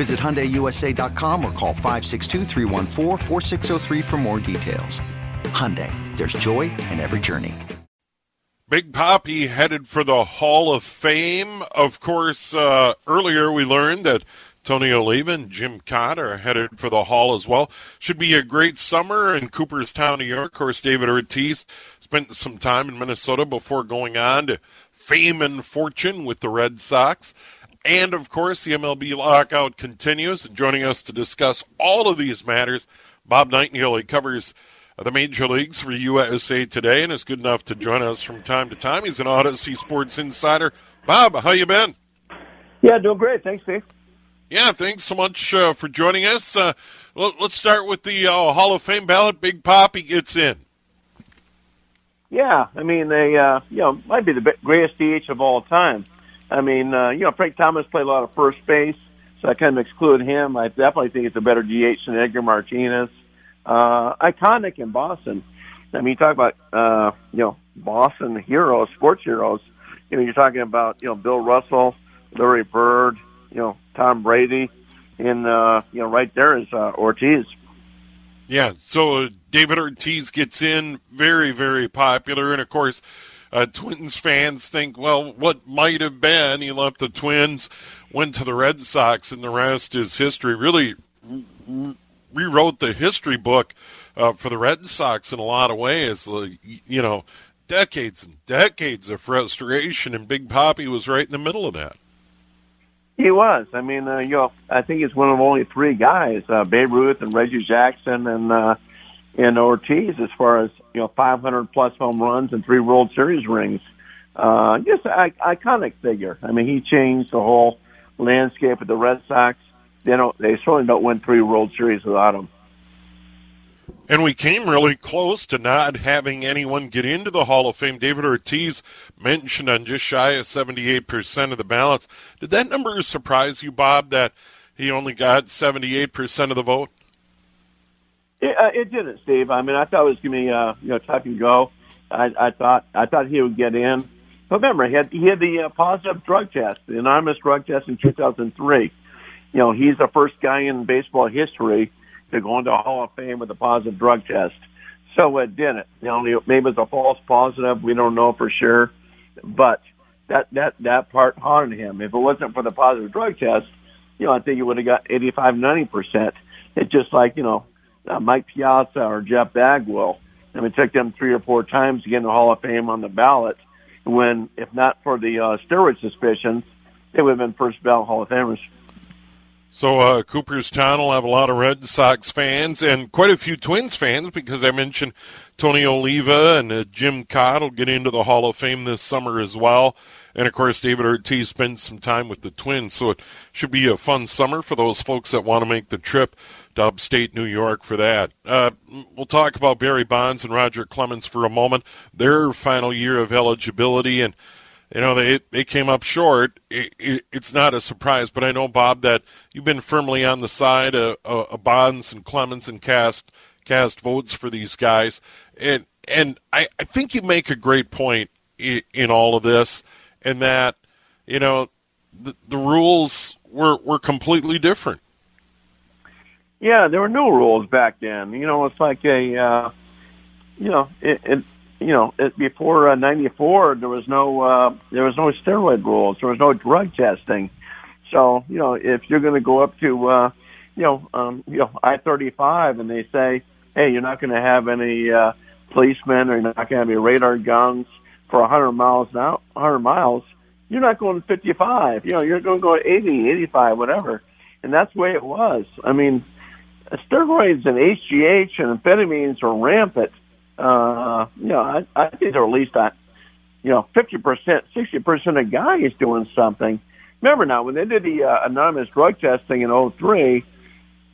Visit HyundaiUSA.com or call 562 for more details. Hyundai, there's joy in every journey. Big Papi headed for the Hall of Fame. Of course, uh, earlier we learned that Tony Oliva and Jim Kaat are headed for the Hall as well. Should be a great summer in Cooperstown, New York. Of course, David Ortiz spent some time in Minnesota before going on to fame and fortune with the Red Sox. And of course, the MLB lockout continues. And joining us to discuss all of these matters, Bob Nightingale. He covers the major leagues for USA Today and is good enough to join us from time to time. He's an Audacy Sports Insider. Bob, how you been? Yeah, doing great. Thanks, Steve. Yeah, thanks so much uh, for joining us. Uh, let, us start with the uh, Hall of Fame ballot. Big Papi gets in. Yeah, I mean they, uh, you know, might be the greatest DH of all time. I mean, uh, you know, Frank Thomas played a lot of first base, so I kind of exclude him. I definitely think it's a better DH than Edgar Martinez. Uh, iconic in Boston. I mean, you talk about, uh, you know, Boston heroes, sports heroes. You know, you're talking about, you know, Bill Russell, Larry Bird, you know, Tom Brady, and, uh, you know, right there is uh, Ortiz. Yeah, so David Ortiz gets in, very, very popular. And of course, uh, Twins fans think, well, what might have been? He left the Twins, went to the Red Sox, and the rest is history. Really rewrote the history book uh, for the Red Sox in a lot of ways. You know, decades and decades of frustration, and Big Papi was right in the middle of that. He was. I mean, uh, you know, I think he's one of only three guys: uh, Babe Ruth and Reggie Jackson and uh, and Ortiz as far as you know 500 plus home runs and three World Series rings. Uh, just an iconic figure. I mean, he changed the whole landscape of the Red Sox. They don't. They certainly don't win three World Series without him. And we came really close to not having anyone get into the Hall of Fame. David Ortiz mentioned on just shy of 78% of the ballots. Did that number surprise you, Bob, that he only got 78% of the vote? It, uh, it didn't, Steve. I mean, I thought it was going to be, uh, you know, touch and go. I, I thought, I thought he would get in. But remember, he had, he had the uh, positive drug test, the anonymous drug test in 2003. You know, he's the first guy in baseball history to go into a Hall of Fame with a positive drug test. So it didn't. You know, maybe it's a false positive. We don't know for sure. But that, that, that part haunted him. If it wasn't for the positive drug test, you know, I think he would have got 85, 90%. It's just like, you know, uh, Mike Piazza or Jeff Bagwell. Mean, it took them three or four times to get in the Hall of Fame on the ballot. When, if not for the uh, steroid suspicions, they would have been first ballot Hall of Famers. So uh, Cooperstown will have a lot of Red Sox fans and quite a few Twins fans because I mentioned Tony Oliva and uh, Jim Kaat will get into the Hall of Fame this summer as well. And of course, David Ortiz spent some time with the Twins, so it should be a fun summer for those folks that want to make the trip upstate New York for that. Uh, we'll talk about Barry Bonds and Roger Clemens for a moment. Their final year of eligibility, and you know they they came up short. It, it, it's not a surprise, but I know Bob that you've been firmly on the side of, of Bonds and Clemens and cast cast votes for these guys, and and I, I think you make a great point in, in all of this, and that you know the, the rules were were completely different yeah, there were no rules back then. You know, it's like a, uh, you know, it, it you know, it, before uh, '94, there was no uh, there was no steroid rules. There was no drug testing. So, you know, if you're going to go up to uh, you know, um, you know, I thirty five, and they say, hey, you're not going to have any uh, policemen, or you're not going to have any radar guns for hundred miles now, hundred miles. You're not going 55. You know, you're going to go 80, 85, whatever. And that's the way it was. I mean, steroids and HGH and amphetamines are rampant. Uh, you know, I, I think there are at least, uh, you know, 50%, 60% of guys doing something. Remember now, when they did the uh, anonymous drug testing in 03,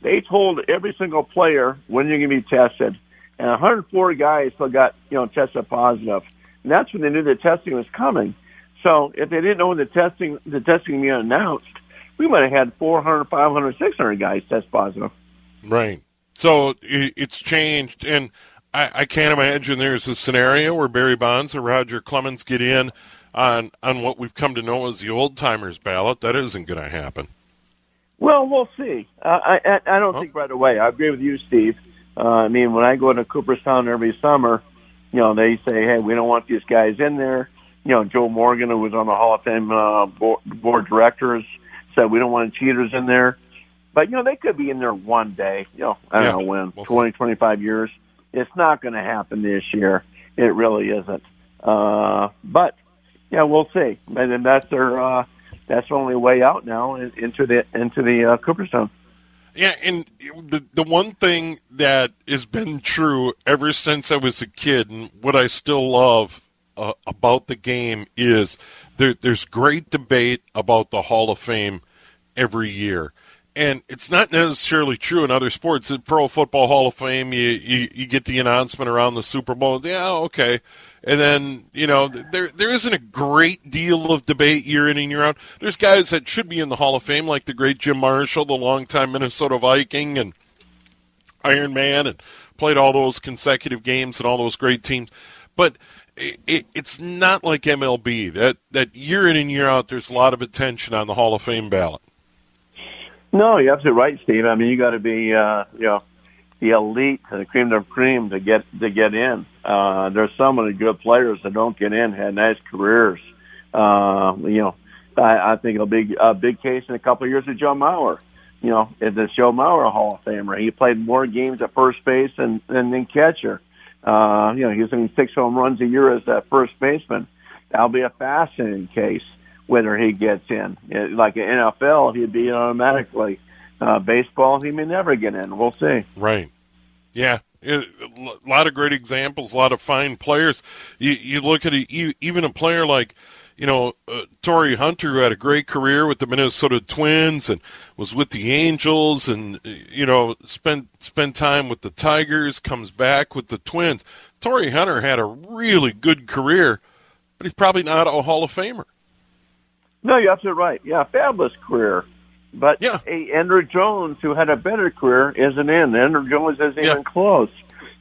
they told every single player when you're going to be tested. And 104 guys still got, you know, tested positive. And that's when they knew the testing was coming. So if they didn't know when the testing, the testing being announced, we might have had 400, 500, 600 guys test positive. Right. So it's changed, and I, I can't imagine there's a scenario where Barry Bonds or Roger Clemens get in on on what we've come to know as the old timers ballot. That isn't going to happen. Well, we'll see. Uh, I, I I don't oh. think right away. I agree with you, Steve. Uh, I mean, when I go to Cooperstown every summer, you know, they say, "Hey, we don't want these guys in there." You know, Joe Morgan, who was on the Hall of Fame uh, board, board directors, said we don't want cheaters in there. But you know, they could be in there one day. You know, I don't yeah, know when, we'll twenty, twenty five years. It's not going to happen this year. It really isn't. Uh, but yeah, we'll see. And then that's their uh, that's the only way out now into the into the uh, Cooperstown. Yeah, and the the one thing that has been true ever since I was a kid, and what I still love uh, about the game is there, there's great debate about the Hall of Fame every year. And it's not necessarily true in other sports. The Pro Football Hall of Fame, you, you, you get the announcement around the Super Bowl. Yeah, okay. And then, you know, there there isn't a great deal of debate year in and year out. There's guys that should be in the Hall of Fame, like the great Jim Marshall, the longtime Minnesota Viking, and Iron Man, and played all those consecutive games and all those great teams. But it, it's not like MLB that that year in and year out. There's a lot of attention on the Hall of Fame ballot. No, you're absolutely right, Steve. I mean, you got to be, uh, you know, the elite, the cream of the cream to get to get in. Uh, there's so many good players that don't get in, had nice careers. Uh, you know, I, I think it'll be a big case in a couple of years with Joe Mauer. You know, is this Joe Mauer Hall of Famer? He played more games at first base than than, than catcher. Uh, you know, he's hitting six home runs a year as that first baseman. That'll be a fascinating case whether he gets in. Like an NFL, he'd be automatically. Uh, baseball, he may never get in. We'll see. Right. Yeah. a lot of great examples, a lot of fine players. You, you look at a, even a player like, you know, uh, Torii Hunter, who had a great career with the Minnesota Twins and was with the Angels, and you know, spent spent time with the Tigers. Comes back with the Twins. Torii Hunter had a really good career, but he's probably not a Hall of Famer. No, you're absolutely right. Yeah, fabulous career. But yeah. hey, Andruw Jones, who had a better career, isn't in. Andruw Jones isn't yeah. even close.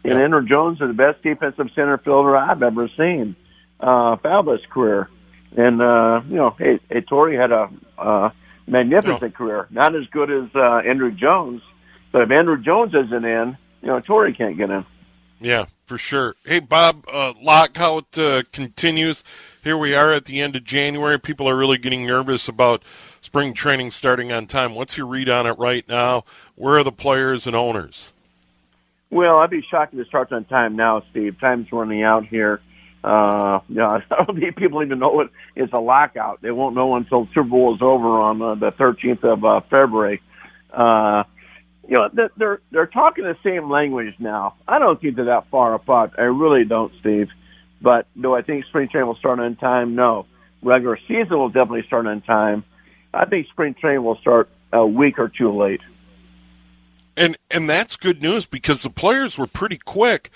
And yeah. Andruw Jones is the best defensive center fielder I've ever seen. Uh, fabulous career. And, uh, you know, hey, hey Torii had a uh, magnificent no. career. Not as good as uh, Andruw Jones, but if Andruw Jones isn't in, you know, Torii can't get in. Yeah, for sure. Hey, Bob, uh, lockout uh, continues here we are at the end of January. People are really getting nervous about spring training starting on time. What's your read on it right now? Where are the players and owners? Well, I'd be shocked if it starts on time now, Steve. Time's running out here. Uh, know, I don't think people even know it is a lockout. They won't know until Super Bowl is over on uh, the 13th of uh, February. Uh, you know, they're they're talking the same language now. I don't think they're that far apart. I really don't, Steve. But do I think spring training will start on time? No. Regular season will definitely start on time. I think spring training will start a week or two late. And and that's good news because the players were pretty quick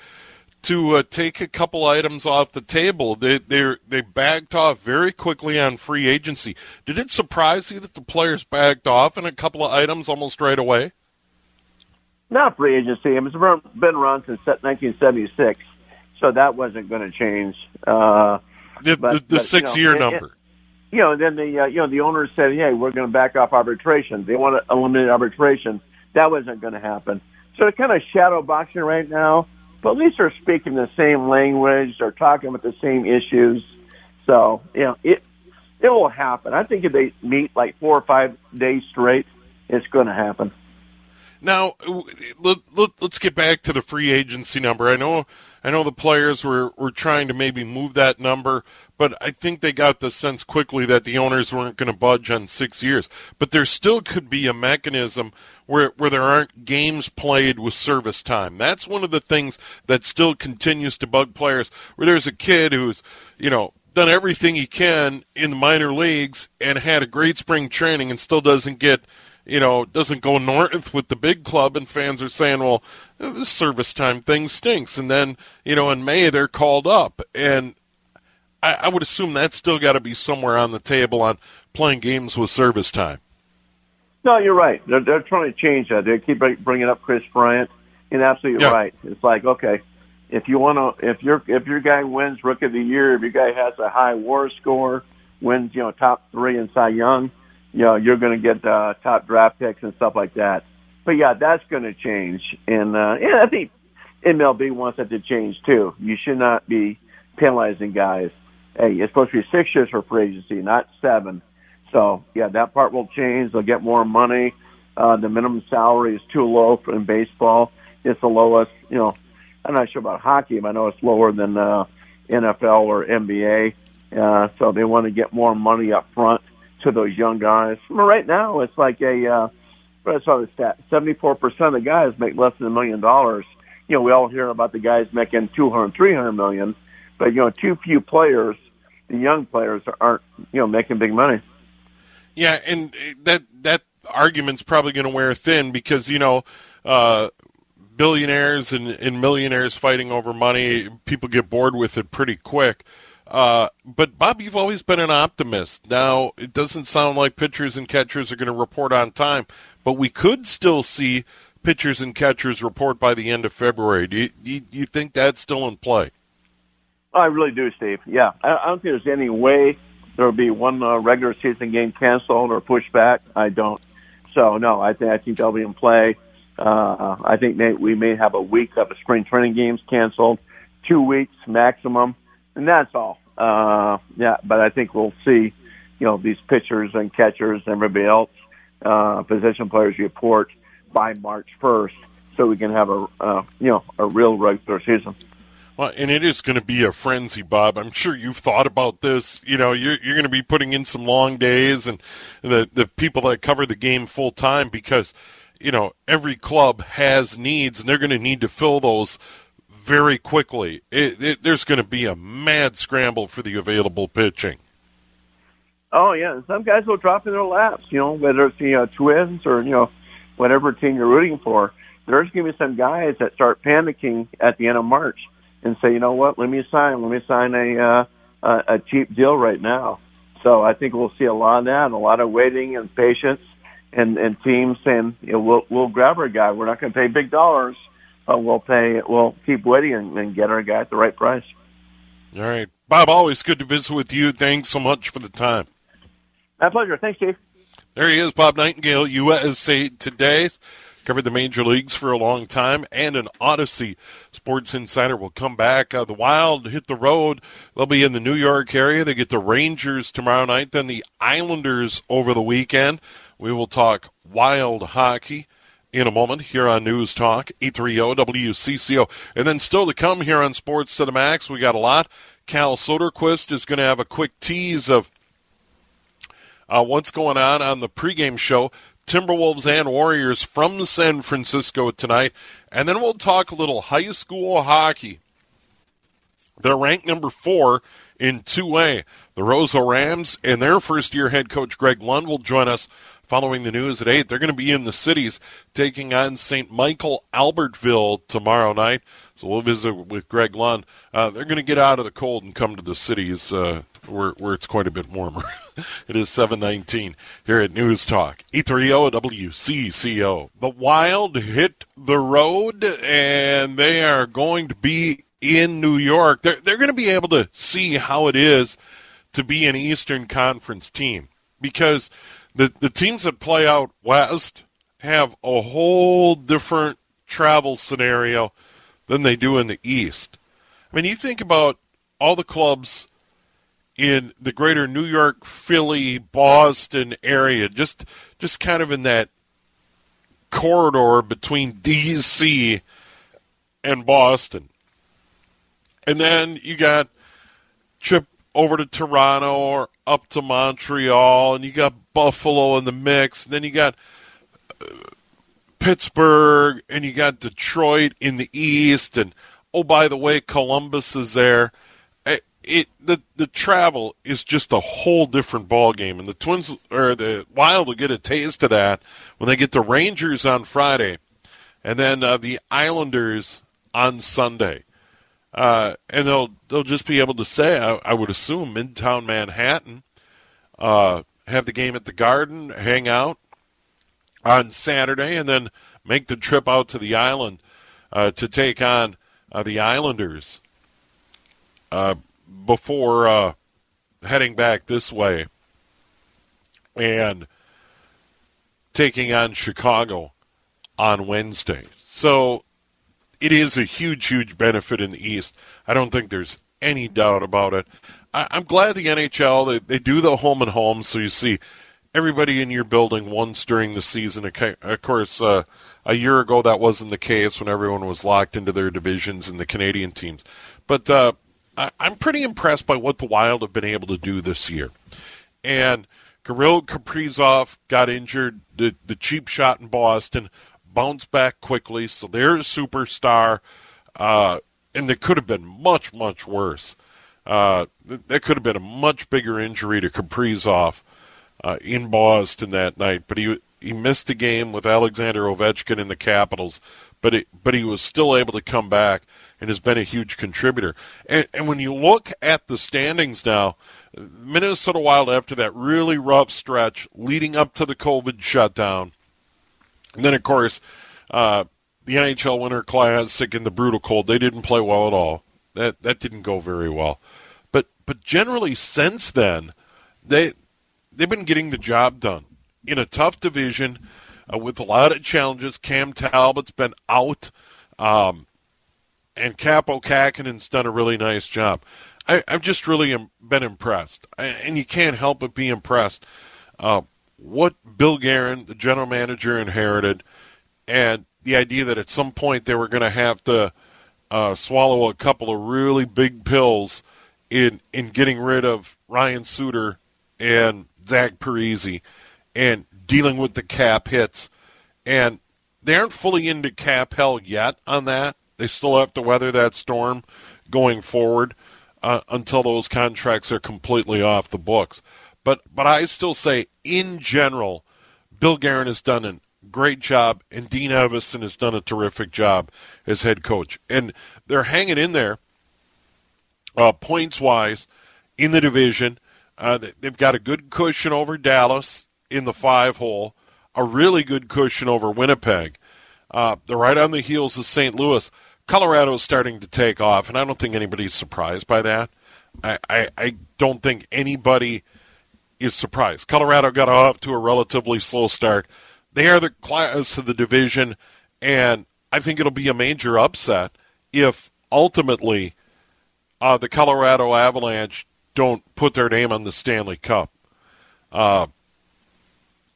to uh, take a couple items off the table. They they they backed off very quickly on free agency. Did it surprise you that the players bagged off in a couple of items almost right away? Not free agency. It's been around since 1976 so that wasn't going to change. Uh, the, but, the, the but, six-year you know, number. you know, then the uh, you know the owners said, "Hey, we're going to back off arbitration. They want to eliminate arbitration." That wasn't going to happen. So they're kind of shadow boxing right now, but at least they're speaking the same language. They're talking about the same issues. So you know, it it will happen. I think if they meet like four or five days straight, it's going to happen. Now, let, let, us get back to the free agency number. I know, I know the players were, were trying to maybe move that number, but I think they got the sense quickly that the owners weren't going to budge on six years. But there still could be a mechanism where where there aren't games played with service time. That's one of the things that still continues to bug players. Where there's a kid who's, you know, done everything he can in the minor leagues and had a great spring training and still doesn't get you know, doesn't go north with the big club, and fans are saying, well, this service time thing stinks. And then, you know, in May they're called up. And I, I would assume that's still got to be somewhere on the table on playing games with service time. No, you're right. They're, they're trying to change that. They keep bringing up Kris Bryant, and absolutely yeah. right. It's like okay, if you want to, if your if your guy wins Rookie of the Year, if your guy has a high WAR score, wins you know top three in Cy Young, you know you're going to get uh, top draft picks and stuff like that. But yeah, that's going to change, and uh, yeah, I think MLB wants that to change too. You should not be penalizing guys hey, it's supposed to be six years for free agency, not seven. So yeah, that part will change. They'll get more money. Uh, the minimum salary is too low for in baseball. It's the lowest. You know, I'm not sure about hockey, but I know it's lower than uh, NFL or NBA. Uh, so they want to get more money up front to those young guys. Right now, it's like a. Uh, I saw the stat: seventy-four percent of the guys make less than a million dollars. You know, we all hear about the guys making two hundred, three hundred million, but you know, too few players the young players aren't you know making big money. Yeah, and that that argument's probably going to wear thin because you know uh, billionaires and, and millionaires fighting over money, people get bored with it pretty quick. Uh, but Bob, you've always been an optimist. Now it doesn't sound like pitchers and catchers are going to report on time, but we could still see pitchers and catchers report by the end of February. Do you, you think that's still in play? I really do, Steve. Yeah, I, don't think there's any way there will be one uh, regular season game canceled or pushed back. I don't. So no, I think I think they'll be in play. Uh, I think may, we may have a week of a spring training games canceled, two weeks maximum, and that's all. Uh, yeah, but I think we'll see, you know, these pitchers and catchers and everybody else, uh, position players report by March 1st, so we can have a, uh, you know, a real regular season. Well, and it is going to be a frenzy, Bob. I'm sure you've thought about this. You know, you're, you're going to be putting in some long days, and the the people that cover the game full time because you know every club has needs, and they're going to need to fill those very quickly. It, it, there's going to be a mad scramble for the available pitching. Oh yeah, some guys will drop in their laps. You know, whether it's the uh, Twins or you know whatever team you're rooting for. There's going to be some guys that start panicking at the end of March and say, you know what, let me sign, let me sign a uh, a, cheap deal right now. So I think we'll see a lot of that, a lot of waiting and patience, and and teams saying, you know, we'll we'll grab our guy. We're not going to pay big dollars, but we'll pay. We'll keep waiting and, and get our guy at the right price. All right, Bob. Always good to visit with you. Thanks so much for the time. My pleasure. Thanks, Steve. There he is, Bob Nightingale, USA Today covered the major leagues for a long time, and an Audacy Sports Insider will come back. Uh, the Wild hit the road. They'll be in the New York area. They get the Rangers tomorrow night, then the Islanders over the weekend. We will talk Wild hockey in a moment here on News Talk, 830 WCCO. And then still to come here on Sports to the Max, we got a lot. Cal Soderquist is going to have a quick tease of uh, what's going on on the pregame show. Timberwolves and Warriors from San Francisco tonight. And then we'll talk a little high school hockey. They're ranked number four in 2A. The Roseau Rams and their first year head coach Greg Lund will join us following the news at 8. They're going to be in the cities taking on St. Michael Albertville tomorrow night. So we'll visit with Greg Lund. Uh, they're going to get out of the cold and come to the cities uh, where, where it's quite a bit warmer. it is 719 here at News Talk. 830 WCCO. The Wild hit the road and they are going to be in New York. They're, they're going to be able to see how it is to be an Eastern Conference team because the, the teams that play out west have a whole different travel scenario than they do in the East. I mean, you think about all the clubs in the greater New York, Philly, Boston area, just just kind of in that corridor between D.C. and Boston. And then you got trip over to Toronto or up to Montreal, and you got Buffalo in the mix. And then you got uh, Pittsburgh, and you got Detroit in the East, and oh, by the way, Columbus is there. It, it the the travel is just a whole different ball game, and the Twins or the Wild will get a taste of that when they get the Rangers on Friday, and then uh, the Islanders on Sunday. Uh, and they'll they'll just be able to say, I, I would assume, Midtown Manhattan, uh, have the game at the Garden, hang out on Saturday, and then make the trip out to the island uh, to take on uh, the Islanders uh, before uh, heading back this way and taking on Chicago on Wednesday. So it is a huge, huge benefit in the East. I don't think there's any doubt about it. I, am glad the NHL they, they do the home and home, so you see everybody in your building once during the season. Of course, uh, a year ago that wasn't the case when everyone was locked into their divisions and the Canadian teams. But uh, I, I'm pretty impressed by what the Wild have been able to do this year. And Kirill Kaprizov got injured, the, the cheap shot in Boston bounce back quickly. So they're a superstar, uh, and it could have been much, much worse. Uh, that could have been a much bigger injury to Kaprizov uh, in Boston that night, but he he missed the game with Alexander Ovechkin in the Capitals, but it, but he was still able to come back and has been a huge contributor. And, and when you look at the standings now, Minnesota Wild after that really rough stretch leading up to the COVID shutdown and then, of course, uh, the NHL Winter Classic in the brutal cold. They didn't play well at all. That that didn't go very well. But but generally since then, they they've been getting the job done in a tough division uh, with a lot of challenges. Cam Talbot's been out, um, and Kaapo Kähkönen's done a really nice job. I, have just really been impressed, and you can't help but be impressed. Uh, what Bill Guerin, the general manager, inherited, and the idea that at some point they were going to have to uh, swallow a couple of really big pills in in getting rid of Ryan Suter and Zach Parise and dealing with the cap hits. And they aren't fully into cap hell yet on that. They still have to weather that storm going forward uh, until those contracts are completely off the books. But but I still say in general, Bill Guerin has done a great job, and Dean Evason has done a terrific job as head coach, and they're hanging in there uh, points wise in the division. Uh, they've got a good cushion over Dallas in the five hole, a really good cushion over Winnipeg. Uh, they're right on the heels of St. Louis. Colorado is starting to take off, and I don't think anybody's surprised by that. I, I, I don't think anybody is surprised. Colorado got off to a relatively slow start. They are the class of the division, and I think it'll be a major upset if ultimately uh, the Colorado Avalanche don't put their name on the Stanley Cup. Uh,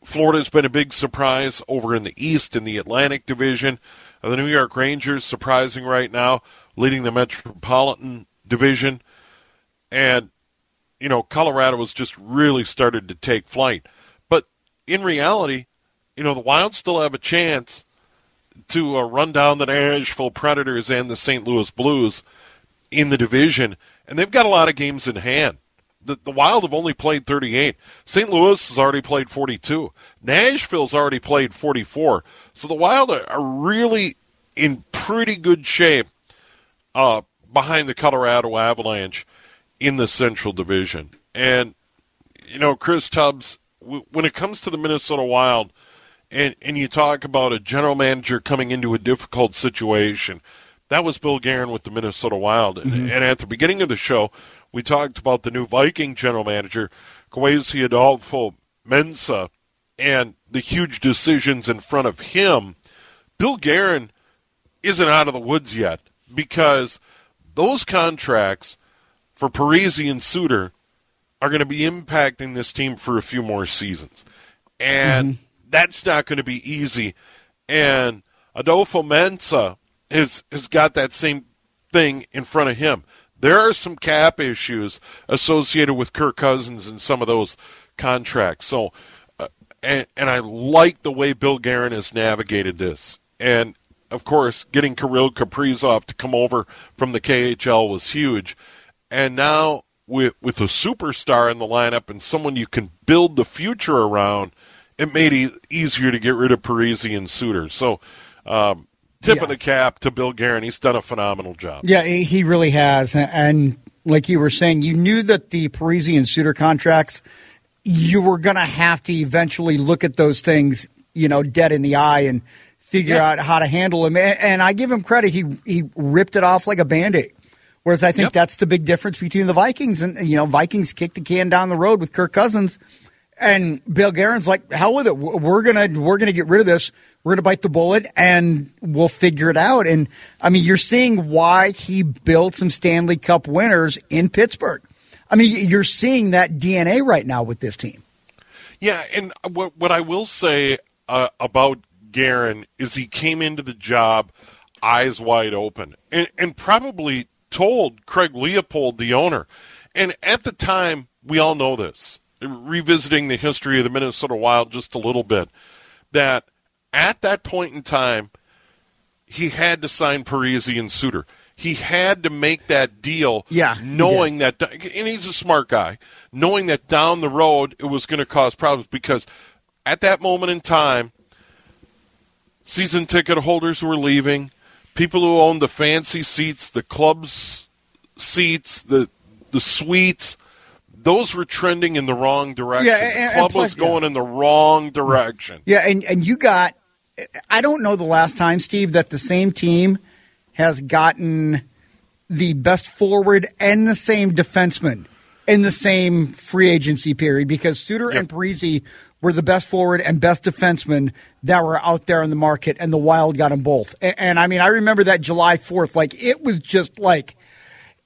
Florida's been a big surprise over in the East in the Atlantic Division. Uh, the New York Rangers surprising right now, leading the Metropolitan Division. And you know, Colorado was just really started to take flight. But in reality, you know, the Wild still have a chance to uh, run down the Nashville Predators and the St. Louis Blues in the division, and they've got a lot of games in hand. The, the Wild have only played 38. St. Louis has already played 42. Nashville's already played 44. So the Wild are, are really in pretty good shape uh, behind the Colorado Avalanche in the Central Division. And, you know, Chris Tubbs, w- when it comes to the Minnesota Wild, and, and you talk about a general manager coming into a difficult situation, that was Bill Guerin with the Minnesota Wild. Mm-hmm. And, and, at the beginning of the show, we talked about the new Viking general manager, Kwesi Adolfo Mensa, and the huge decisions in front of him. Bill Guerin isn't out of the woods yet because those contracts for Parise and Suter are going to be impacting this team for a few more seasons. And mm-hmm. that's not going to be easy and Adofo-Mensah has has got that same thing in front of him. There are some cap issues associated with Kirk Cousins and some of those contracts. So, uh, and, and I like the way Bill Guerin has navigated this. And of course, getting Kirill Kaprizov to come over from the KHL was huge. And now with with a superstar in the lineup and someone you can build the future around, it made it easier to get rid of Parise and Suter. So, um, tip yeah. of the cap to Bill Guerin. He's done a phenomenal job. Yeah, he really has. And like you were saying, you knew that the Parise and Suter contracts, you were going to have to eventually look at those things, you know, dead in the eye and figure yeah. out how to handle them. And I give him credit; he he ripped it off like a band aid. Whereas I think yep. that's the big difference between the Vikings and you know Vikings kicked the can down the road with Kirk Cousins, and Bill Guerin's like hell with it. We're gonna we're gonna get rid of this. We're gonna bite the bullet and we'll figure it out. And I mean, you're seeing why he built some Stanley Cup winners in Pittsburgh. I mean, you're seeing that DNA right now with this team. Yeah, and what what I will say uh, about Guerin is he came into the job eyes wide open and, and probably told Craig Leopold, the owner. And at the time, we all know this, revisiting the history of the Minnesota Wild just a little bit, that at that point in time, he had to sign Parise and Suter. He had to make that deal, yeah, knowing that, and he's a smart guy, knowing that down the road it was going to cause problems because at that moment in time, season ticket holders were leaving people who own the fancy seats, the clubs seats, the the suites, those were trending in the wrong direction. Yeah, and, the club plus, was going yeah. in the wrong direction. Yeah, and and you got I don't know the last time, Steve, that the same team has gotten the best forward and the same defenseman in the same free agency period because Suter yep. and Parise were the best forward and best defenseman that were out there in the market, and the Wild got them both. And, and I mean, I remember that July 4th, like, it was just like.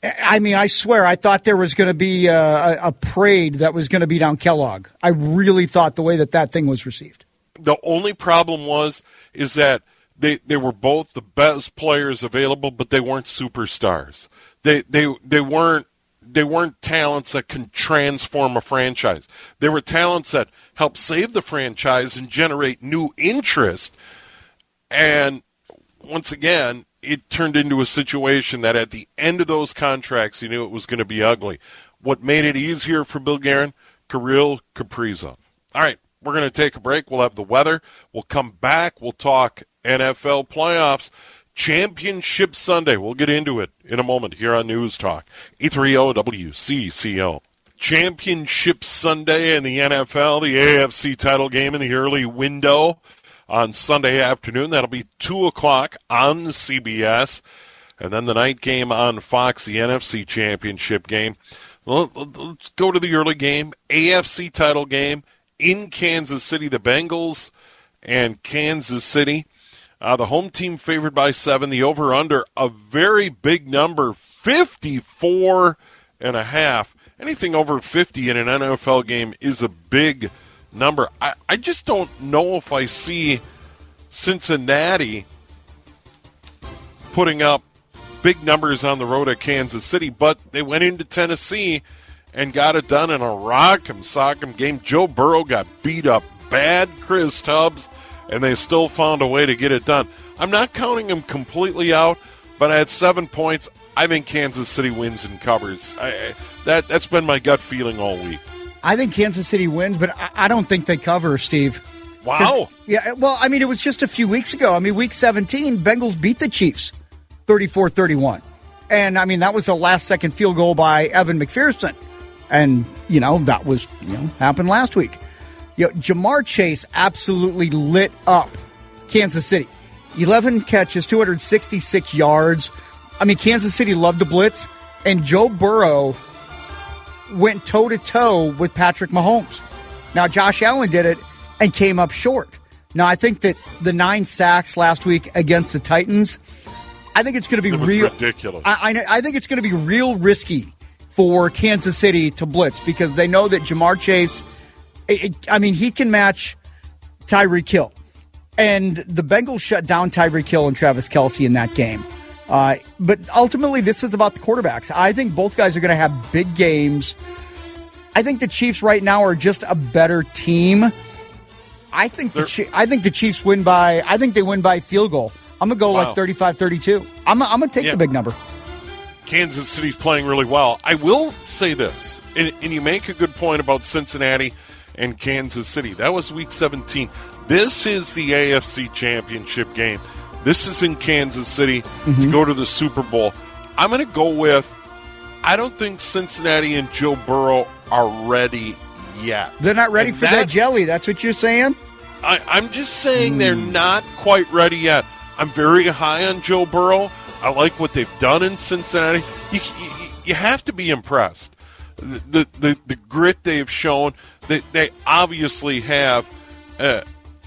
I mean, I swear, I thought there was going to be a, a parade that was going to be down Kellogg. I really thought the way that that thing was received. The only problem was is that they they were both the best players available, but they weren't superstars. They they they weren't they weren't talents that can transform a franchise. They were talents that help save the franchise and generate new interest. And once again, it turned into a situation that at the end of those contracts, you knew it was going to be ugly. What made it easier for Bill Guerin? Kirill Kaprizov. All right, we're going to take a break. We'll have the weather. We'll come back. We'll talk NFL playoffs. Championship Sunday. We'll get into it in a moment here on News Talk. 830 WCCO. Championship Sunday in the NFL, the AFC title game in the early window on Sunday afternoon. That'll be 2 o'clock on CBS. And then the night game on Fox, the NFC Championship game. Let's go to the early game. AFC title game in Kansas City. The Bengals and Kansas City. Uh, the home team favored by seven. The over under a very big number, 54 and a half. Anything over 50 in an NFL game is a big number. I, I just don't know if I see Cincinnati putting up big numbers on the road at Kansas City, but they went into Tennessee and got it done in a rock'em sock'em game. Joe Burrow got beat up bad. Chris Tubbs and they still found a way to get it done. I'm not counting them completely out, but at seven points, I think Kansas City wins and covers. I, that that's been my gut feeling all week. I think Kansas City wins, but I, I don't think they cover, Steve. Wow. Yeah, well, I mean, it was just a few weeks ago. I mean, week 17, Bengals beat the Chiefs 34 31. And I mean, that was a last second field goal by Evan McPherson. And, you know, that was, you know, happened last week. You know, Ja'Marr Chase absolutely lit up Kansas City. 11 catches, 266 yards. I mean, Kansas City loved the blitz, and Joe Burrow went toe to toe with Patrick Mahomes. Now, Josh Allen did it and came up short. Now, I think that the nine sacks last week against the Titans, I think it's going to be real ridiculous. I, I, I think it's going to be real risky for Kansas City to blitz because they know that Ja'Marr Chase – I mean, he can match Tyreek Hill, And the Bengals shut down Tyreek Hill and Travis Kelce in that game. Uh, but ultimately, this is about the quarterbacks. I think both guys are going to have big games. I think the Chiefs right now are just a better team. I think the I think the Chiefs win by I think they win by field goal. I'm gonna go wow. like 35-32. I'm I'm gonna take yeah. the big number. Kansas City's playing really well. I will say this, and, and you make a good point about Cincinnati and Kansas City. That was Week 17. This is the AFC Championship game. This is in Kansas City mm-hmm. to go to the Super Bowl. I'm going to go with. I don't think Cincinnati and Joe Burrow are ready yet. They're not ready and for that, that, jelly. That's what you're saying. I, am just saying mm. they're not quite ready yet. I'm very high on Joe Burrow. I like what they've done in Cincinnati. You, you, you have to be impressed. The, the, the, the grit they've shown. They, they obviously have uh,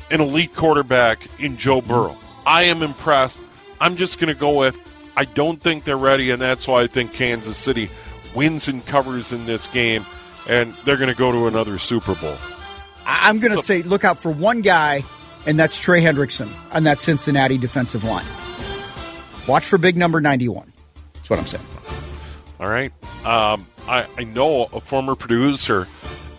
an elite quarterback in Joe Burrow. I am impressed. I'm just going to go with I don't think they're ready, and that's why I think Kansas City wins and covers in this game, and they're going to go to another Super Bowl. I'm going to so, say look out for one guy, and that's Trey Hendrickson on that Cincinnati defensive line. Watch for big number 91. That's what I'm saying. All right. Um, I, I know a former producer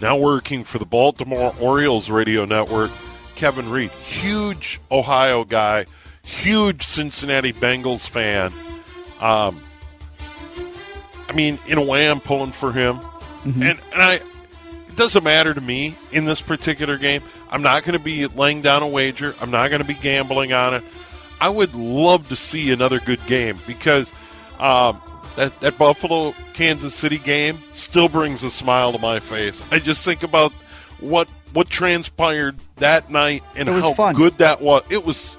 now working for the Baltimore Orioles radio network, Kevin Reed. Huge Ohio guy, huge Cincinnati Bengals fan. Um, I mean, in a way, I'm pulling for him. Mm-hmm. And, and I, it doesn't matter to me in this particular game. I'm not going to be laying down a wager. I'm not going to be gambling on it. I would love to see another good game because um, that, that Buffalo Kansas City game still brings a smile to my face. I just think about what what transpired that night and how fun. good that was. It was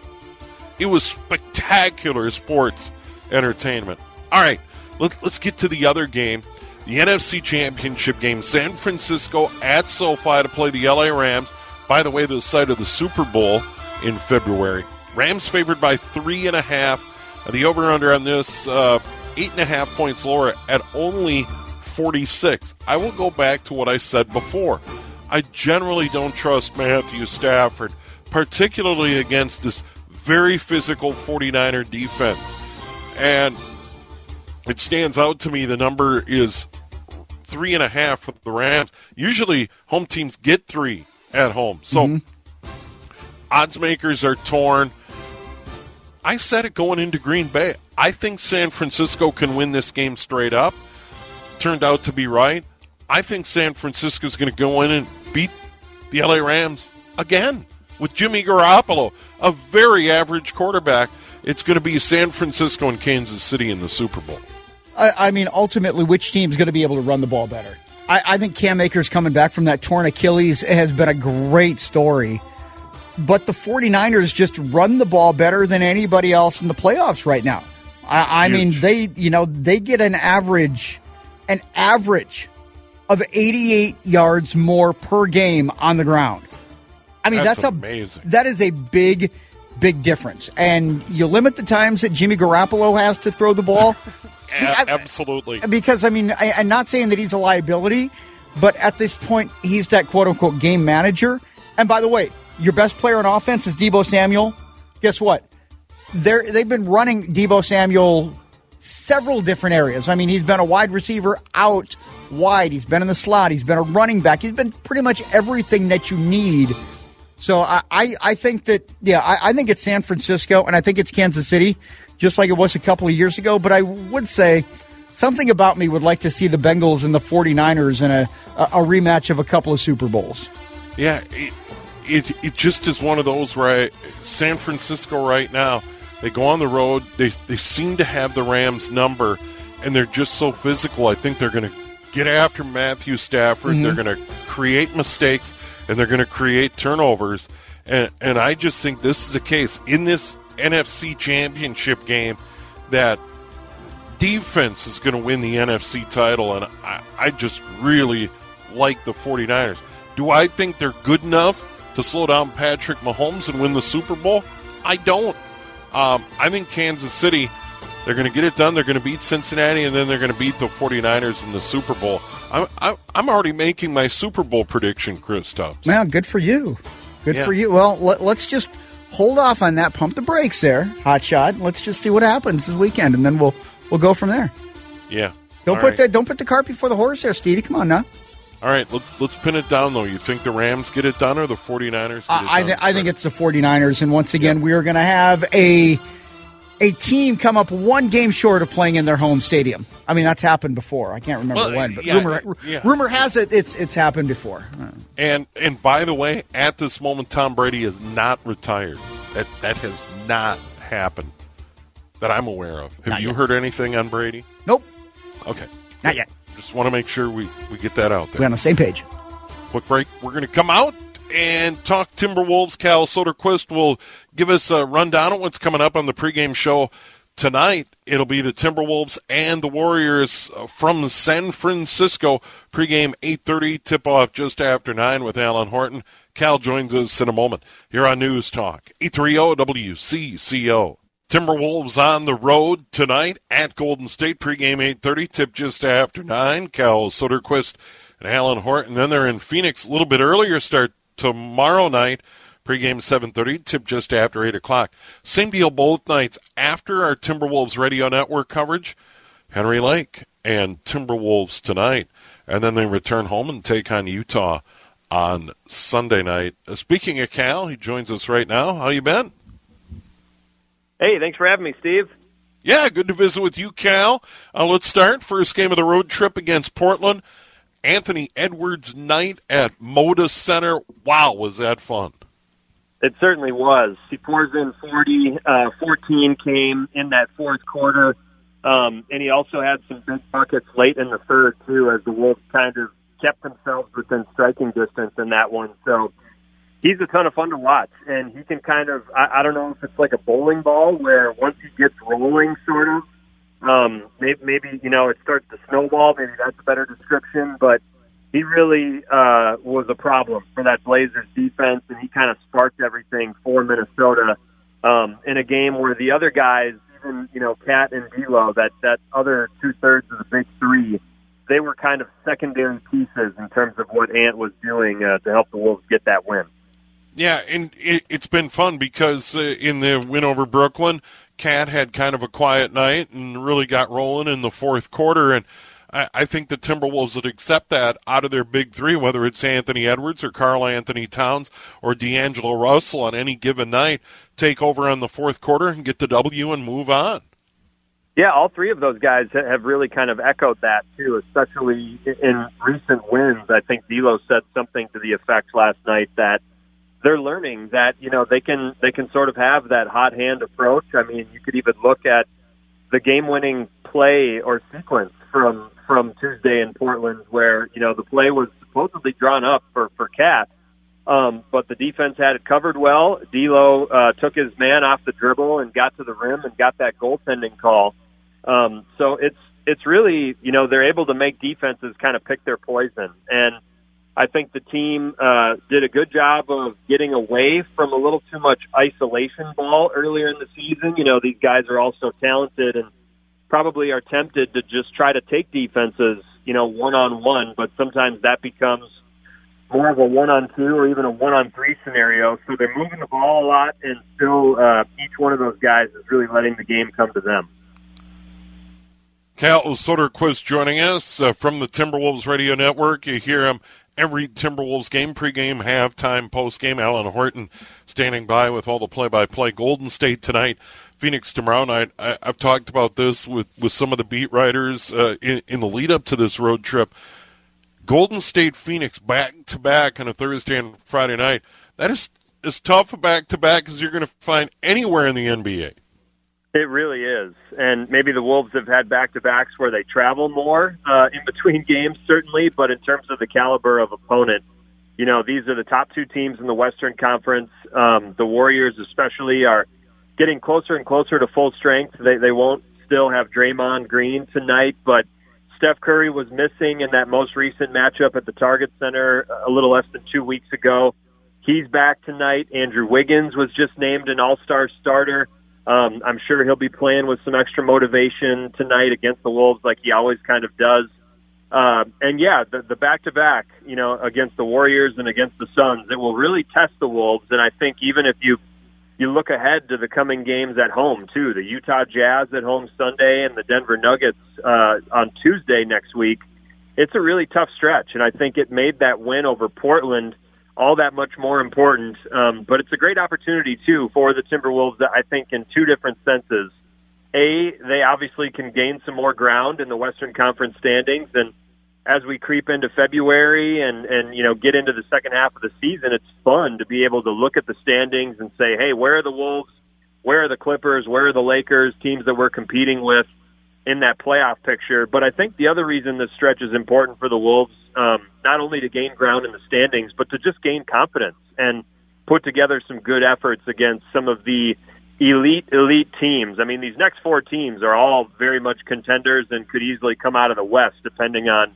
it was spectacular sports entertainment. All right, let's let's get to the other game. The NFC Championship game, San Francisco at SoFi to play the LA Rams. By the way, the site of the Super Bowl in February. Rams favored by three and a half. The over under on this, uh, eight and a half points lower at only 46. I will go back to what I said before. I generally don't trust Matthew Stafford, particularly against this very physical 49er defense. And it stands out to me the number is three and a half for the Rams. Usually home teams get three at home. So mm-hmm. odds makers are torn. I said it going into Green Bay. I think San Francisco can win this game straight up. Turned out to be right. I think San Francisco is going to go in and beat the LA Rams again with Jimmy Garoppolo, a very average quarterback. It's going to be San Francisco and Kansas City in the Super Bowl. I, I mean, ultimately, which team's going to be able to run the ball better? I, I think Cam Akers coming back from that torn Achilles has been a great story but the 49ers just run the ball better than anybody else in the playoffs right now. I, I mean, they you know they get an average, an average of 88 yards more per game on the ground. I mean, that's, that's amazing. A, that is a big, big difference. And you limit the times that Jimmy Garoppolo has to throw the ball. absolutely. Because I mean, I, I'm not saying that he's a liability, but at this point, he's that quote unquote game manager. And by the way, your best player on offense is Deebo Samuel. Guess what? They're, they've been running Deebo Samuel several different areas. I mean, he's been a wide receiver out wide. He's been in the slot. He's been a running back. He's been pretty much everything that you need. So I, I, I think that, yeah, I, I think it's San Francisco and I think it's Kansas City, just like it was a couple of years ago. But I would say something about me would like to see the Bengals and the 49ers in a, a rematch of a couple of Super Bowls. Yeah, it, it, it just is one of those where I, San Francisco right now, they go on the road. They, they seem to have the Rams number, and they're just so physical. I think they're going to get after Matthew Stafford. Mm-hmm. They're going to create mistakes, and they're going to create turnovers. And, and I just think this is a case in this NFC championship game that defense is going to win the NFC title. And I, I just really like the 49ers. Do I think they're good enough to slow down Patrick Mahomes and win the Super Bowl? I don't. Um, I think Kansas City, they're going to get it done. They're going to beat Cincinnati, and then they're going to beat the 49ers in the Super Bowl. I'm, I'm already making my Super Bowl prediction, Chris Tubbs. Man, good for you. Good yeah. for you. Well, let, us just hold off on that. Pump the brakes there, hot shot. Let's just see what happens this weekend, and then we'll we'll go from there. Yeah. Don't All put right. the don't put the cart before the horse there, Stevie. Come on now. All right, let's let's pin it down though. You think the Rams get it done or the 49ers? Get it I, I, th- I think it's the 49ers. And once again, we are going to have a a team come up one game short of playing in their home stadium. I mean, that's happened before. I can't remember Well, when, but yeah, rumor yeah. rumor has it it's it's happened before. And and by the way, at this moment, Tom Brady is not retired. That that has not happened that I'm aware of. Have Not you yet. heard anything on Brady? Nope, Okay, not yet. Just want to make sure we we get that out there. We're on the same page. Quick break. We're going to come out and talk Timberwolves. Cal Soderquist will give us a rundown of what's coming up on the pregame show tonight. It'll be the Timberwolves and the Warriors uh, from San Francisco. Pregame 8:30, tip-off just after 9 with Alan Horton. Cal joins us in a moment here on News Talk. oh, 830 WCCO. Timberwolves on the road tonight at Golden State. Pregame 8:30, tip just after 9. Cal Soderquist and Alan Horton. Then they're in Phoenix a little bit earlier start tomorrow night. Pregame 7:30, tip just after 8 o'clock. Same deal both nights after our Timberwolves radio network coverage. Henry Lake and Timberwolves tonight, and then they return home and take on Utah on Sunday night. Uh, speaking of Cal, he joins us right now. How you been? Hey, thanks for having me, Steve. Yeah, good to visit with you, Cal. Uh, let's start. First game of the road trip against Portland. Anthony Edwards night at Moda Center. Wow, was that fun? It certainly was. He pours in 40, uh, 14 came in that fourth quarter. Um, and he also had some big buckets late in the third, too, as the Wolves kind of kept themselves within striking distance in that one. So he's a ton of fun to watch. And he can kind of, I, I don't know if it's like a bowling ball where once he gets rolling, sort of, um, maybe, maybe, you know, it starts to snowball. Maybe that's a better description. But he really uh, was a problem for that Blazers defense, and he kind of sparked everything for Minnesota um, in a game where the other guys, even you know, Cat and D'Lo, that that other two thirds of the big three, they were kind of secondary pieces in terms of what Ant was doing uh, to help the Wolves get that win. Yeah, and it, it's been fun because uh, in the win over Brooklyn, Cat had kind of a quiet night and really got rolling in the fourth quarter. And I, I think the Timberwolves would accept that out of their big three, whether it's Anthony Edwards or Karl-Anthony Towns or D'Angelo Russell on any given night, take over on the fourth quarter and get the W and move on. Yeah, all three of those guys have really kind of echoed that too, especially in recent wins. I think D'Lo said something to the effect last night that they're learning that you know they can they can sort of have that hot hand approach. I mean, you could even look at the game-winning play or sequence from from Tuesday in Portland, where you know the play was supposedly drawn up for for Cat, um, but the defense had it covered well. D'Lo uh, took his man off the dribble and got to the rim and got that goaltending call. Um, so it's it's really you know they're able to make defenses kind of pick their poison, and I think the team uh, did a good job of getting away from a little too much isolation ball earlier in the season. You know these guys are all so talented and probably are tempted to just try to take defenses you know one on one, but sometimes that becomes more of a one on two or even a one on three scenario. So they're moving the ball a lot, and still uh, each one of those guys is really letting the game come to them. Cal Soderquist joining us uh, from the Timberwolves Radio Network. You hear him every Timberwolves game, pregame, halftime, postgame. Alan Horton standing by with all the play-by-play. Golden State tonight, Phoenix tomorrow night. I, I've talked about this with, with some of the beat writers uh, in, in the lead-up to this road trip. Golden State, Phoenix, back-to-back on a Thursday and Friday night. That is as tough a back-to-back as you're going to find anywhere in the NBA. It really is. And maybe the Wolves have had back to backs where they travel more uh, in between games, certainly, but in terms of the caliber of opponent, you know, these are the top two teams in the Western Conference. Um, the Warriors, especially, are getting closer and closer to full strength. They, they won't still have Draymond Green tonight, but Steph Curry was missing in that most recent matchup at the Target Center a little less than two weeks ago. He's back tonight. Andrew Wiggins was just named an All Star starter. Um, I'm sure he'll be playing with some extra motivation tonight against the Wolves, like he always kind of does. Uh, and yeah, the, the back-to-back, you know, against the Warriors and against the Suns, it will really test the Wolves. And I think even if you you look ahead to the coming games at home too. The Utah Jazz at home Sunday and the Denver Nuggets uh, on Tuesday next week. It's a really tough stretch, and I think it made that win over Portland all that much more important. Um, but it's a great opportunity too for the Timberwolves. That I think in two different senses. A, they obviously can gain some more ground in the Western Conference standings, and as we creep into February and and you know get into the second half of the season, it's fun to be able to look at the standings and say, hey, where are the Wolves? Where are the Clippers? Where are the Lakers? Teams that we're competing with in that playoff picture. But I think the other reason this stretch is important for the Wolves, um, not only to gain ground in the standings, but to just gain confidence and put together some good efforts against some of the elite elite teams. I mean, these next four teams are all very much contenders and could easily come out of the West, depending on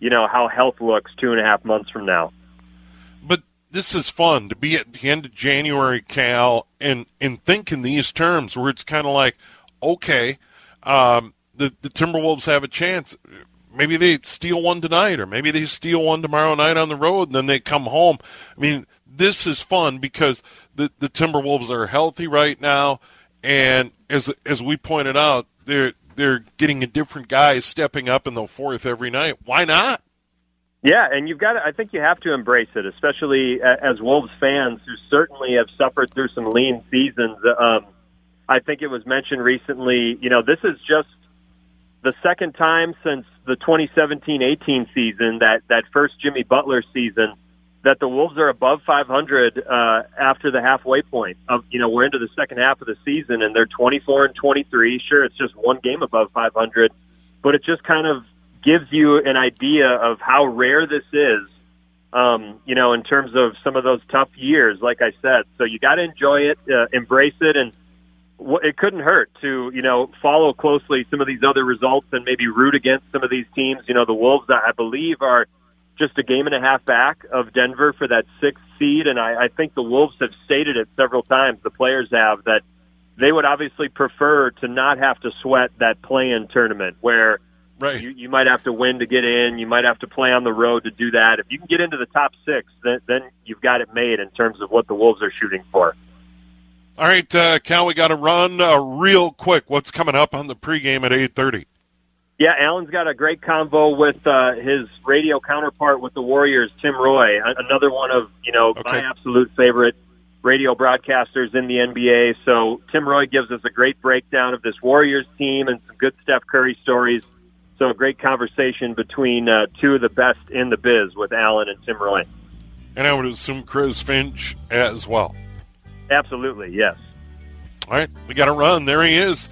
you know how health looks two and a half months from now. But this is fun to be at the end of January, Cal, and and think in these terms where it's kind of like, okay, um, the the Timberwolves have a chance. Maybe they steal one tonight, or maybe they steal one tomorrow night on the road, and then they come home. I mean, this is fun because the the Timberwolves are healthy right now, and as as we pointed out, they're they're getting a different guy stepping up in the fourth every night. Why not? Yeah, and you've got to, I think you have to embrace it, especially as Wolves fans who certainly have suffered through some lean seasons. Um, I think it was mentioned recently, you know, this is just the second time since the 2017-18 season, that, that first Jimmy Butler season, that the Wolves are above 500 uh, after the halfway point. Of you know, we're into the second half of the season, and they're 24 and 23. Sure, it's just one game above 500, but it just kind of gives you an idea of how rare this is. Um, you know, in terms of some of those tough years, like I said. So you got to enjoy it, uh, embrace it, and it couldn't hurt to you know follow closely some of these other results and maybe root against some of these teams. You know, the Wolves, I believe, are just a game and a half back of Denver for that sixth seed. And I, I think the Wolves have stated it several times, the players have, that they would obviously prefer to not have to sweat that play in tournament where right. you, you might have to win to get in, you might have to play on the road to do that. If you can get into the top six, then, then you've got it made in terms of what the Wolves are shooting for. All right, uh, Cal, we got to run uh, real quick. What's coming up on the pregame at 8.30? Yeah, Alan's got a great convo with uh, his radio counterpart with the Warriors, Tim Roye, another one of you know okay. my absolute favorite radio broadcasters in the NBA. So Tim Roye gives us a great breakdown of this Warriors team and some good Steph Curry stories. So a great conversation between uh, two of the best in the biz with Alan and Tim Roye. And I would assume Chris Finch as well. Absolutely, yes. All right, we got to run. There he is.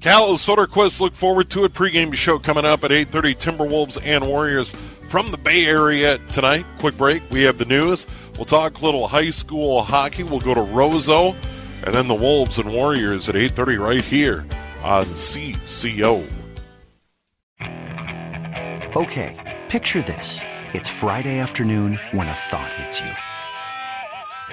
Cal Soderquist, look forward to it. Pregame show coming up at 8.30, Timberwolves and Warriors from the Bay Area tonight. Quick break. We have the news. We'll talk a little high school hockey. We'll go to Roseau. And then the Wolves and Warriors at 8.30 right here on CCO. Okay, picture this. It's Friday afternoon when a thought hits you.